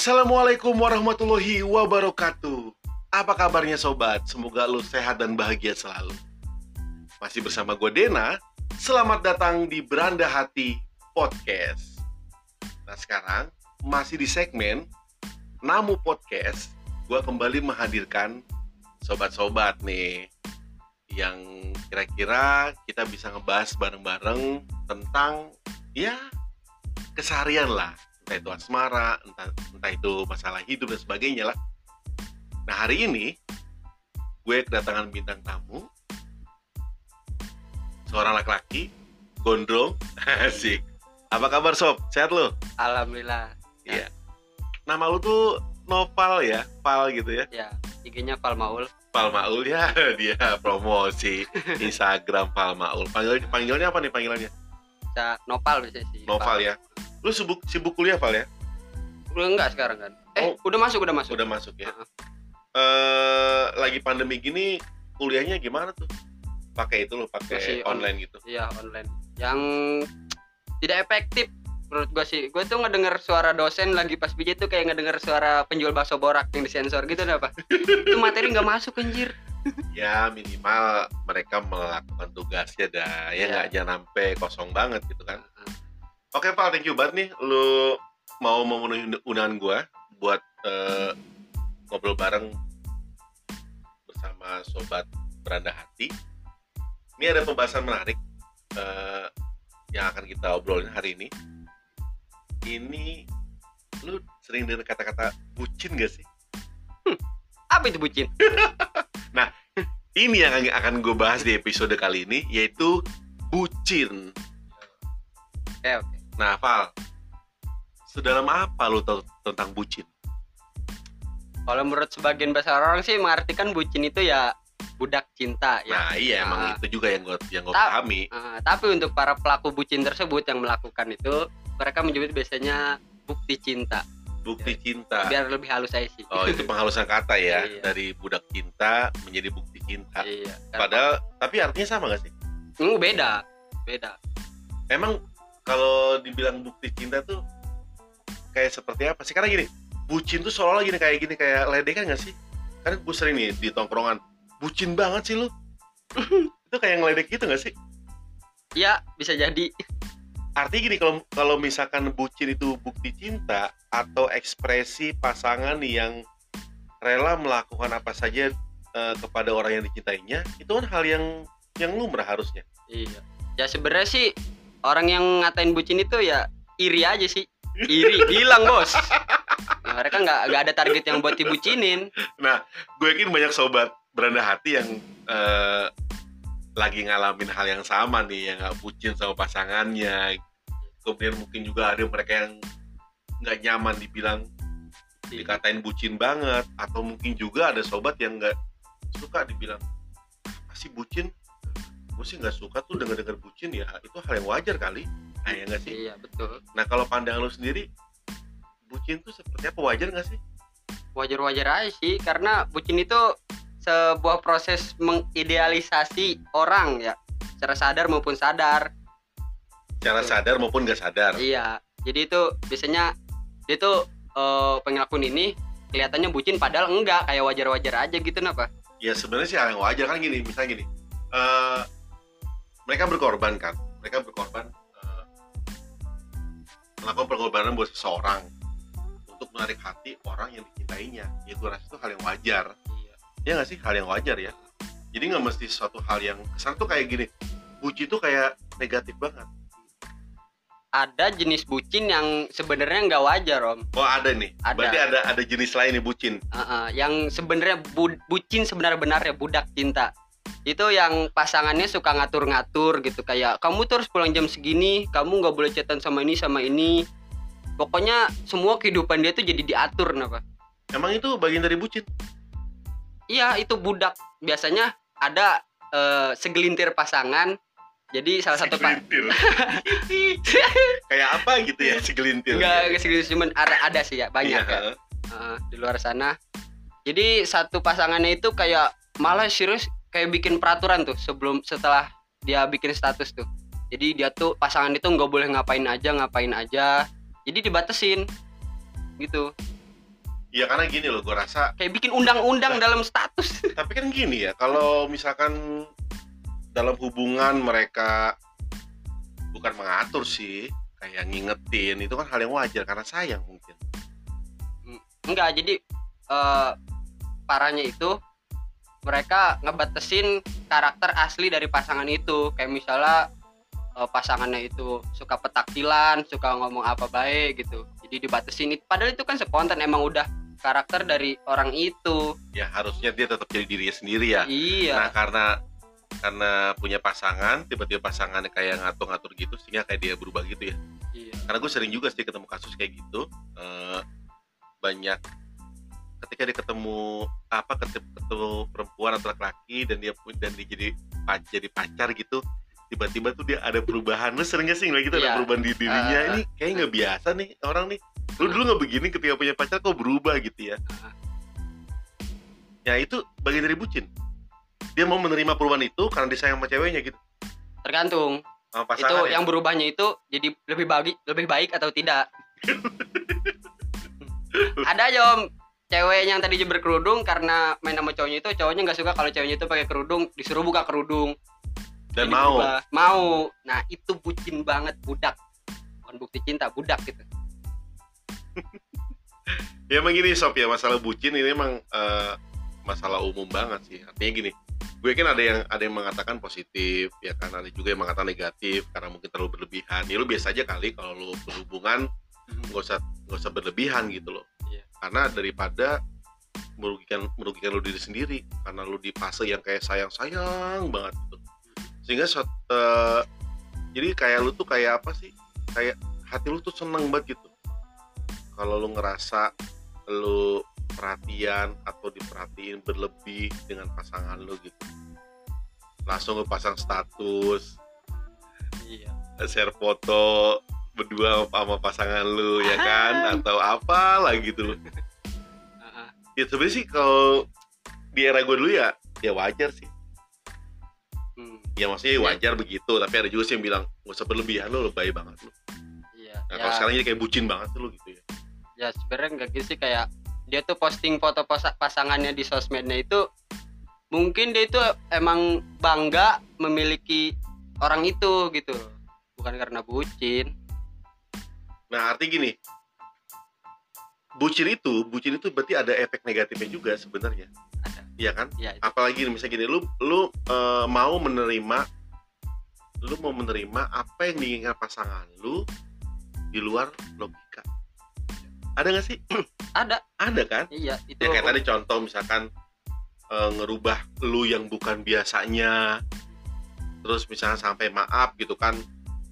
Assalamualaikum warahmatullahi wabarakatuh. Apa kabarnya sobat? Semoga lu sehat dan bahagia selalu. Masih bersama gue Dena. Selamat datang di Beranda Hati Podcast. Nah sekarang masih di segmen Namu Podcast. Gue kembali menghadirkan sobat-sobat nih yang kira-kira kita bisa ngebahas bareng-bareng tentang ya keseharian lah entah itu asmara entah entah itu masalah hidup dan sebagainya lah. Nah hari ini gue kedatangan bintang tamu seorang laki-laki gondrong asik. Apa kabar sob? Sehat lo? Alhamdulillah. iya. Nama lu tuh Noval ya? Val gitu ya? Ya, IG-nya Palmaul. Val Maul ya? Dia promosi Instagram Val Maul. Panggil panggilannya apa nih panggilannya? Bisa Nopal bisa sih. Noval ya lu sibuk sibuk kuliah Val ya enggak sekarang kan? Eh, Oh. udah masuk, udah masuk. udah masuk ya Heeh. eh lagi pandemi gini kuliahnya gimana tuh pakai itu lo Masih pakai on- online gitu Iya, online. Yang tidak efektif menurut gua sih. Gua tuh ngedenger suara dosen lagi pas biji tuh kayak ngedenger suara penjual bakso borak yang disensor gitu dah, Pak. itu materi nggak masuk anjir. ya minimal mereka melakukan tugasnya dah ya Iya. nggak jangan sampai kosong banget gitu kan oke Val thank you banget nih lu mau memenuhi und- undangan gua buat eh, ngobrol bareng bersama sobat beranda hati ini ada pembahasan menarik eh, yang akan kita obrolin hari ini ini lu sering dengar kata-kata bucin gak sih Apa itu bucin? ini yang akan gue bahas di episode kali ini yaitu bucin. Oke, oke. Nah, Val, sedalam apa lu tahu tentang bucin? Kalau menurut sebagian besar orang sih mengartikan bucin itu ya budak cinta ya. Nah, iya emang Nah. itu juga yang gue yang gue Ta- pahami. Ah, tapi untuk para pelaku bucin tersebut yang melakukan itu, mereka menyebut biasanya bukti cinta. Bukti cinta. Biar lebih halus saya sih. Oh, itu penghalusan kata ya Iya. dari budak cinta menjadi bukti cinta. iya. Padahal tapi artinya sama gak sih? Hmm, beda. Beda. Emang kalau dibilang bukti cinta tuh kayak seperti apa sih? Karena gini, bucin tuh seolah-olah gini kayak gini kayak ledekan gak sih? Karena gue sering nih di tongkrongan, bucin banget sih lu. itu kayak ngeledek gitu gak sih? Iya, bisa jadi. Artinya gini kalau kalau misalkan bucin itu bukti cinta atau ekspresi pasangan yang rela melakukan apa saja eh, kepada orang yang dicintainya, itu kan hal yang yang lumrah harusnya. Iya. Ya sebenarnya sih orang yang ngatain bucin itu ya iri aja sih. Iri, bilang bos. Ya, mereka nggak nggak ada target yang buat dibucinin. gue yakin banyak sobat beranda hati yang eh, lagi ngalamin hal yang sama nih yang nggak bucin sama pasangannya kemudian mungkin juga ada mereka yang nggak nyaman dibilang dikatain bucin banget atau mungkin juga ada sobat yang nggak suka dibilang apa sih bucin gue sih nggak suka tuh denger denger bucin ya itu hal yang wajar kali nah, ya nggak sih Iya betul. nah kalau pandangan lu sendiri bucin tuh seperti apa wajar nggak sih Wajar-wajar aja sih karena bucin itu sebuah proses mengidealisasi orang ya secara sadar maupun sadar. secara sadar maupun nggak sadar Iya. Jadi itu biasanya dia tuh pengen lakuin ini kelihatannya bucin padahal enggak kayak wajar-wajar aja gitu kenapa? ya sebenarnya sih hal yang wajar kan gini misalnya gini eh, mereka berkorban kan? Mereka berkorban eh, melakukan pengorbanan buat seseorang untuk menarik hati orang yang dicintainya. Ya gue rasa itu hal yang wajar. Iya. ya nggak sih? Hal yang wajar ya? Jadi nggak mesti suatu hal yang kesan tuh kayak gini buci tuh kayak negatif banget. Ada jenis bucin yang sebenarnya nggak wajar om. oh ada nih. Ada. berarti ada ada jenis lain nih bucin. Uh-uh, yang sebenarnya bu- bucin sebenar-benarnya budak cinta itu yang pasangannya suka ngatur-ngatur gitu kayak kamu tuh harus pulang jam segini kamu nggak boleh chatan sama ini sama ini. Pokoknya semua kehidupan dia tuh jadi diatur kenapa? Emang itu bagian dari bucin? Iya itu budak. Biasanya ada eh, segelintir pasangan. Jadi salah satu pak segelintir. Kayak apa gitu ya segelintir? Enggak enggak segelintir cuman ada ada sih ya banyak Iya, ya. Uh, di luar sana. Jadi satu pasangannya itu kayak malah serius kayak bikin peraturan tuh sebelum setelah dia bikin status tuh. Jadi dia tuh pasangan itu nggak boleh ngapain aja ngapain aja. Jadi dibatesin gitu. ya karena gini loh gue rasa kayak bikin undang-undang dalam status tapi kan gini ya kalau misalkan dalam hubungan mereka bukan mengatur sih kayak ngingetin itu kan hal yang wajar karena sayang mungkin enggak jadi eh, parahnya itu mereka ngebatesin karakter asli dari pasangan itu. Kayak misalnya eh, pasangannya itu suka petaktilan suka ngomong apa baik gitu. Jadi dibatesin. Padahal itu kan spontan emang udah karakter dari orang itu. Ya harusnya dia tetap jadi dirinya sendiri ya. Iya. Nah karena karena punya pasangan tiba-tiba pasangannya kayak ngatur-ngatur gitu sehingga kayak dia berubah gitu ya. Iya. Karena gue sering juga sih ketemu kasus kayak gitu. Eh, banyak ketika dia ketemu apa ketemu, perempuan atau laki-laki dan dia dan dia jadi jadi pacar gitu tiba-tiba tuh dia ada perubahan. Lu sering gak sih ngeliat gitu ada Iya. perubahan di dirinya? Eh. ini kayak nggak biasa nih orang nih. Lu dulu nggak begini ketika punya pacar kok berubah gitu ya? Ah. ya itu bagian dari bucin. Dia mau menerima perubahan itu karena disayang sama ceweknya gitu. Tergantung. Sama itu pasangan yang berubahnya itu jadi lebih baik lebih baik atau tidak? Ada aja om cewek yang tadi berkerudung karena main sama cowoknya itu cowoknya nggak suka kalau ceweknya itu pakai kerudung disuruh buka kerudung dan Jadi mau berubah. mau nah itu bucin banget budak bukan bukti cinta budak gitu Ya emang gini Sob ya masalah bucin ini emang eh, masalah umum banget sih. Artinya gini, gue kan ada yang ada yang mengatakan positif, ya kan ada juga yang mengatakan negatif karena mungkin terlalu berlebihan. Ya lu biasa aja kali kalau lu berhubungan nggak usah nggak usah berlebihan gitu loh. Karena daripada merugikan merugikan lu diri sendiri karena lu di fase yang kayak sayang sayang banget gitu. Sehingga eh, jadi kayak lu tuh kayak apa sih? Kayak hati lu tuh seneng banget gitu. Kalau lu ngerasa lu perhatian atau diperhatiin berlebih dengan pasangan lu gitu langsung lu pasang status iya share foto berdua sama pasangan lu ya kan? Atau apa lah gitu. Loh ya sebenarnya sih kalau di era gue dulu ya ya wajar sih. Hmm, ya maksudnya wajar begitu tapi ada juga sih yang bilang gak usah berlebihan lu lebay banget lu. Iya nah ya, kalau sekarang jadi kayak bucin banget tuh lu gitu ya. Ya sebenarnya nggak gitu sih kayak dia tuh posting foto pasangannya di sosmednya itu mungkin dia itu emang bangga memiliki orang itu gitu. Bukan karena bucin Nah, arti gini. Bucin itu, bucin itu berarti ada efek negatifnya juga sebenarnya. Iya kan? ya itu. Apalagi misalnya gini, lu lu eh, mau menerima lu mau menerima apa yang diinginkan pasangan lu di luar logika. Ada nggak sih? ada Ada kan? iya itu Ya kayak tadi contoh misalkan eh, ngerubah lu yang bukan biasanya. Terus misalnya sampai maaf gitu kan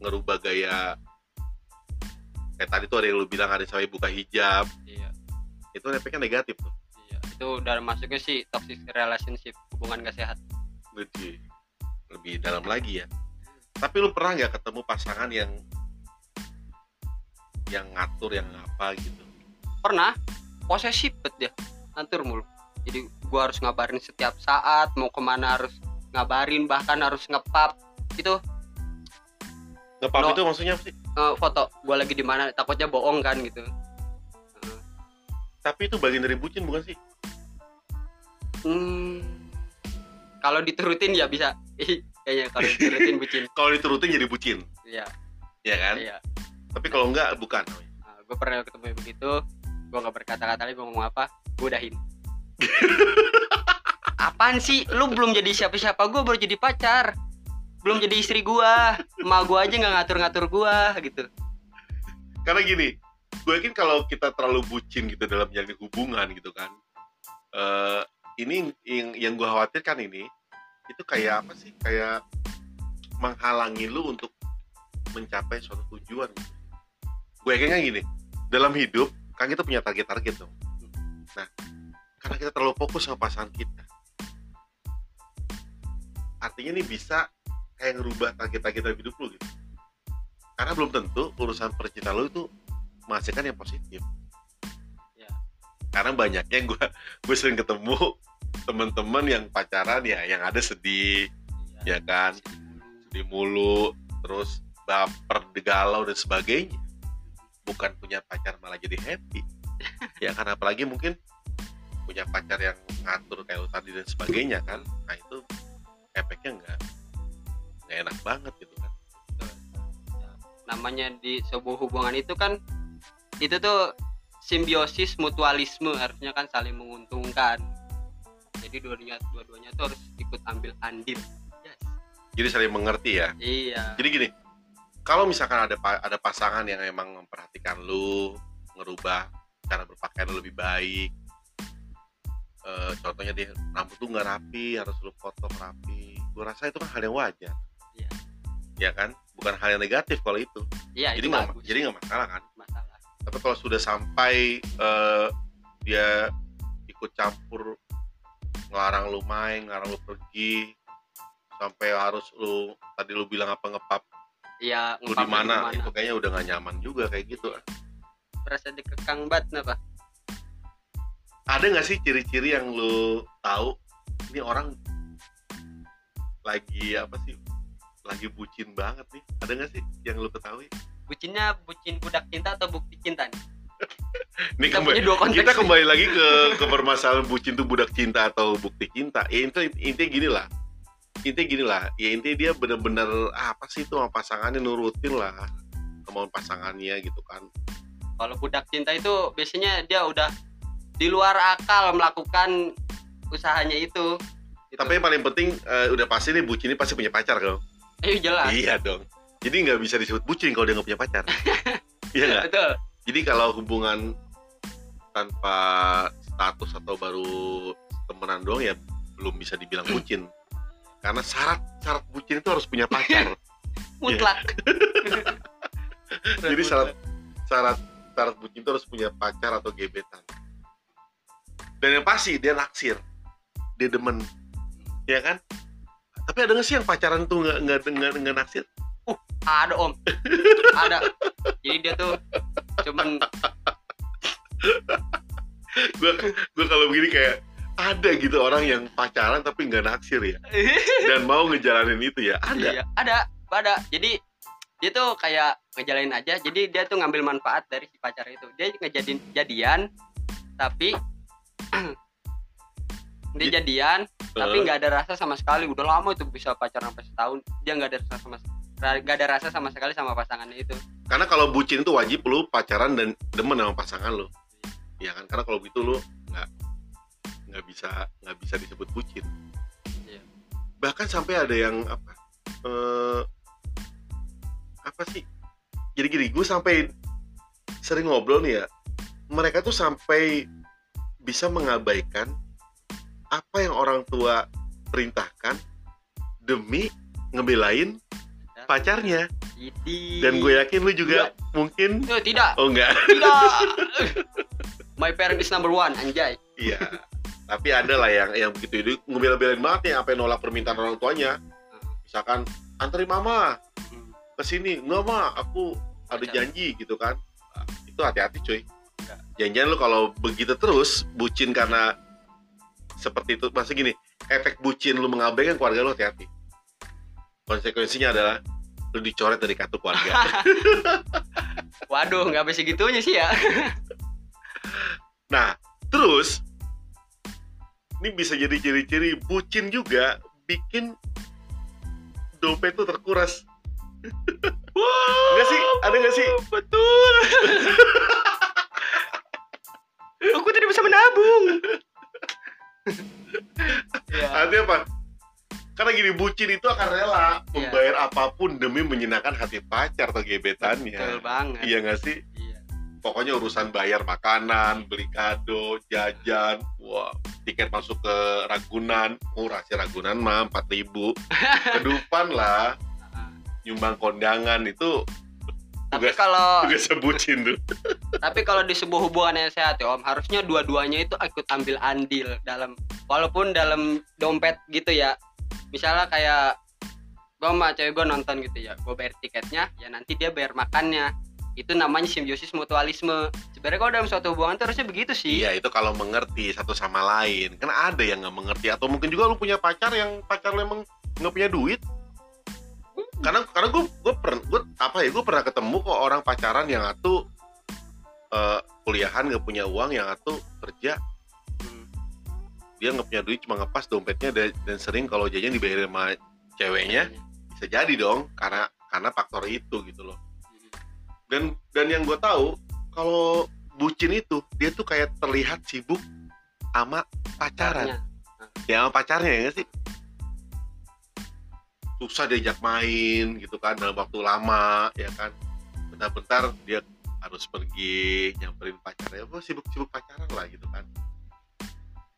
ngerubah gaya kayak tadi tuh ada yang lu bilang ada cewek buka hijab. Iya. Itu efeknya negatif tuh. Iya itu udah masuknya sih toxic relationship hubungan gak sehat. Lebih lebih dalam lagi ya. Tapi lu pernah nggak ketemu pasangan yang yang ngatur yang apa gitu? Pernah. Posesif bet dia. Ngatur mulu. Jadi gua harus ngabarin setiap saat mau ke mana harus ngabarin bahkan harus ngepap itu ngepap No. itu maksudnya apa sih eh, foto. Gua lagi di mana? Takutnya bohong kan gitu. Tapi itu bagian dari bucin bukan sih? Hmm, kalau diturutin ya bisa. Kayaknya kalau diturutin bucin. Kalau diturutin jadi bucin? Iya. Ya kan? Iya. Tapi kalau enggak bukan. Gue pernah ketemu yang begitu. Gue nggak berkata-kata lagi gue ngomong apa? Gue udahin. Apaan sih? Lu belum jadi siapa-siapa gue baru jadi pacar belum jadi istri gue emak gue aja nggak ngatur-ngatur gue gitu. Karena gini gue yakin kalau kita terlalu bucin gitu dalam menjalin hubungan gitu kan eh ini yang yang gue khawatirkan ini itu kayak apa sih? Kayak menghalangi lu untuk mencapai suatu tujuan. Gue yakin kan gini dalam hidup kan kita punya target-target dong. Nah karena kita terlalu fokus sama pasangan kita artinya ini bisa kayak ngerubah target-target dalam hidup lu gitu. Karena belum tentu urusan percintaan lu itu menghasilkan yang positif. Ya. karena banyaknya gue gue sering ketemu teman-teman yang pacaran ya yang ada sedih ya kan? Sedih mulu terus baper galau dan sebagainya. Bukan punya pacar malah jadi happy. Ya kan? Apalagi mungkin punya pacar yang ngatur kayak lu tadi dan sebagainya kan? Nah itu efeknya nggak nggak enak banget gitu kan. Namanya di sebuah hubungan itu kan itu tuh simbiosis mutualisme harusnya kan saling menguntungkan. Jadi dua-duanya dua-duanya tuh harus ikut ambil andil. Yes. jadi saling mengerti ya? Iya. Jadi gini kalau misalkan ada ada pasangan yang emang memperhatikan lu ngerubah cara berpakaian lu lebih baik Eh, contohnya dia rambut tuh nggak rapi harus lu potong rapi gua rasa itu kan hal yang wajar. Ya kan? Bukan hal yang negatif kalau itu. Iya jadi nggak jadi nggak masalah kan? Masalah. Tapi kalau sudah sampai eh, dia ikut campur ngelarang lu main ngelarang lu pergi sampai harus lu tadi lu bilang apa ngepap iya lu di mana? itu kayaknya udah gak nyaman juga kayak gitu. Berasa dikekang banget apa ada nggak sih ciri-ciri yang lu tahu ini orang lagi apa sih lagi bucin banget nih. Ada nggak sih yang lu ketahui? Bucinnya bucin budak cinta atau bukti cinta nih? Ini kita kembali dua konteks kita nih. kembali lagi ke ke permasalahan bucin tuh budak cinta atau bukti cinta. Ya intinya intinya gini lah. Intinya gini lah. Ya intinya dia bener-bener ah, apa sih itu sama pasangannya nurutin lah kemauan pasangannya gitu kan. Kalau budak cinta itu biasanya dia udah di luar akal melakukan usahanya itu. Gitu. tapi yang paling penting eh, udah pasti nih bucin ini pasti punya pacar dong eh jelas. Iya dong. Jadi nggak bisa disebut bucin kalau dia nggak punya pacar. Iya nggak? Betul. Jadi kalau hubungan tanpa status atau baru temenan doang ya belum bisa dibilang bucin. Karena syarat syarat bucin itu harus punya pacar. Mutlak. Jadi syarat syarat syarat bucin itu harus punya pacar atau gebetan. Dan yang pasti dia naksir. Dia demen. Ya kan tapi ada nggak sih yang pacaran tuh nggak nggak nggak nggak naksir? Ada om. Ada. Jadi dia tuh cuman gue gue kalau begini kayak ada gitu orang yang pacaran tapi nggak naksir ya. Dan mau ngejalanin itu ya ada. Iya, ada ada. Jadi dia tuh kayak ngejalanin aja. Jadi dia tuh ngambil manfaat dari si pacar itu. Dia ngejadiin jadian tapi dia Jadi- jadian tapi Eh, nggak ada rasa sama sekali. Udah lama itu bisa pacaran sampai setahun. Dia nggak ada rasa sama nggak ada rasa sama sekali sama pasangannya itu. Karena kalau bucin itu wajib lu pacaran dan demen sama pasangan lu. Ya kan? Karena kalau gitu lu nggak nggak bisa nggak bisa disebut bucin. Iya. bahkan sampai ada yang apa eh, apa sih? Jadi gini gue sampai sering ngobrol nih ya. Mereka tuh sampai bisa mengabaikan apa yang orang tua perintahkan demi ngebelain pacarnya. Dan gue yakin lu juga mungkin. Eh, tidak. Oh enggak. Tidak. My parent is number one anjay. Iya. Tapi ada lah yang yang begitu. Itu ngebela-belain banget ya apa yang nolak permintaan orang tuanya. Misalkan anterin mama Hmm. ke sini. Enggak mah aku ada janji gitu kan. Nah, itu hati-hati cuy. Jangan-jangan lu kalau begitu terus bucin karena seperti itu masih gini efek bucin lu mengabaikan keluarga lu hati-hati konsekuensinya adalah lu dicoret dari kartu keluarga waduh nggak bisa gitunya sih ya Nah, terus ini bisa jadi ciri-ciri bucin juga bikin dompet tuh terkuras. Enggak sih? Ada nggak sih? betul aku tidak bisa menabung ya, Artinya apa? Karena gini, bucin itu akan rela Iya. membayar apa pun demi menyenangkan hati pacar atau gebetannya. betul banget Iya nggak sih? Iya. Pokoknya urusan bayar makanan, beli kado, jajan, wah, tiket masuk ke Ragunan, murah sih Ragunan mah 4000 Kedupan lah, Ah. nyumbang kondangan itu tapi kalau sebutin tuh. tapi kalau di sebuah hubungan yang sehat ya om harusnya dua-duanya itu ikut ambil andil dalam walaupun dalam dompet gitu ya misalnya kayak gue sama cewek gue nonton gitu ya gue bayar tiketnya ya nanti dia bayar makannya itu namanya simbiosis mutualisme sebenarnya kalau dalam suatu hubungan itu harusnya begitu sih Iya itu kalau mengerti satu sama lain. Kan ada yang nggak mengerti atau mungkin juga lu punya pacar yang pacar lu emang nggak punya duit. Karena karena gue gue pernah gue apa ya gue pernah ketemu kok orang pacaran yang tuh eh, kuliahan nggak punya uang yang atau kerja Hmm. dia nggak punya duit cuma ngepas dompetnya dan, dan sering kalau jajan dibayar sama ceweknya bisa jadi dong karena karena faktor itu gitu loh. Dan dan yang gue tahu kalau bucin itu dia tuh kayak terlihat sibuk sama pacaran. Pacarnya. ya sama pacarnya ya nggak sih susah diajak main gitu kan dalam waktu lama ya kan. Bentar-bentar dia harus pergi nyamperin pacarnya gue sibuk-sibuk pacaran lah gitu kan.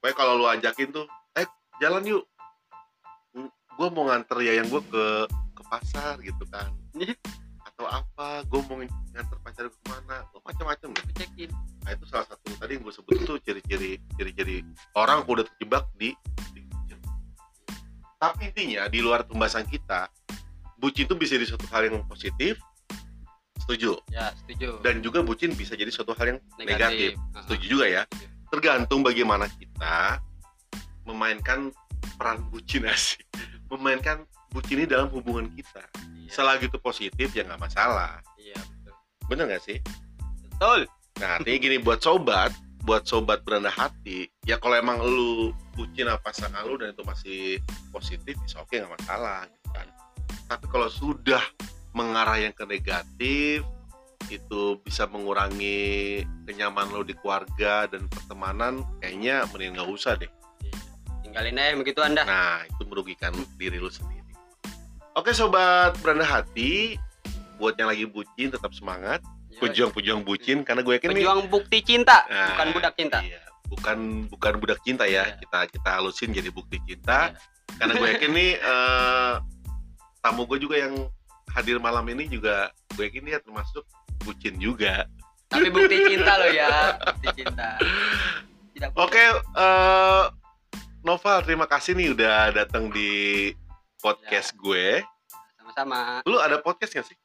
Pokoknya kalau lu ajakin tuh eh jalan yuk. Gue mau nganter ya yang gue ke ke pasar gitu kan. Atau apa gue mau nganter pacar gue ke mana. Gue macam-macam deh cekin Nah itu salah satu tadi yang gue sebut itu ciri-ciri ciri-ciri orang udah terjebak di. Tapi intinya di luar pembahasan kita, bucin itu bisa jadi suatu hal yang positif, setuju. ya setuju. Dan juga bucin bisa jadi suatu hal yang negatif, Ah, setuju juga ya. Tergantung bagaimana kita memainkan peran bucin asik, memainkan bucin ini dalam hubungan kita. iya, Selagi itu positif ya nggak masalah, iya betul. Bener nggak sih? betul. Nah, artinya gini buat sobat, buat sobat berendah hati, ya kalau emang lu bucin apa pasangan lu dan itu masih positif, bisa oke nggak masalah, gitu kan. Tapi kalau sudah mengarah yang ke negatif, itu bisa mengurangi kenyamanan lu di keluarga dan pertemanan, kayaknya mending nggak usah deh. tinggalin aja begitu anda Nah, itu merugikan diri lu sendiri. Oke sobat berendah hati, buat yang lagi bucin tetap semangat. Pejuang-pejuang bucin, karena gue yakin nih pejuang bukti cinta Nah, bukan budak cinta Iya, bukan bukan budak cinta ya. Iya. Kita kita halusin jadi bukti cinta. Iya. Karena gue yakin nih eh, tamu gue juga yang hadir malam ini juga gue yakin dia termasuk bucin juga. tapi bukti cinta loh ya bukti cinta tidak Oke, eh Noval terima kasih nih udah datang di podcast Ya. gue. sama-sama Lu ada podcast gak sih?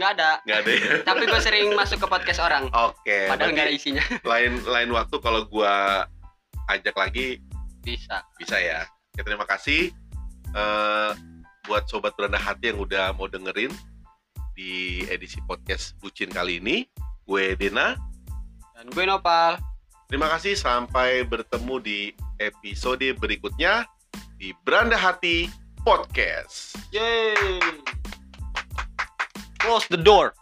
Nggak ada Nggak ada ya? tapi gue sering masuk ke podcast orang Oke. padahal nggak ada isinya lain lain waktu kalau gue ajak lagi bisa bisa ya. Oke, terima kasih eh buat sobat berendah hati yang udah mau dengerin di edisi podcast Bucin kali ini. Gue Dena. dan gue nopal Terima kasih sampai bertemu di episode berikutnya di Beranda Hati Podcast. Yay! Close the door.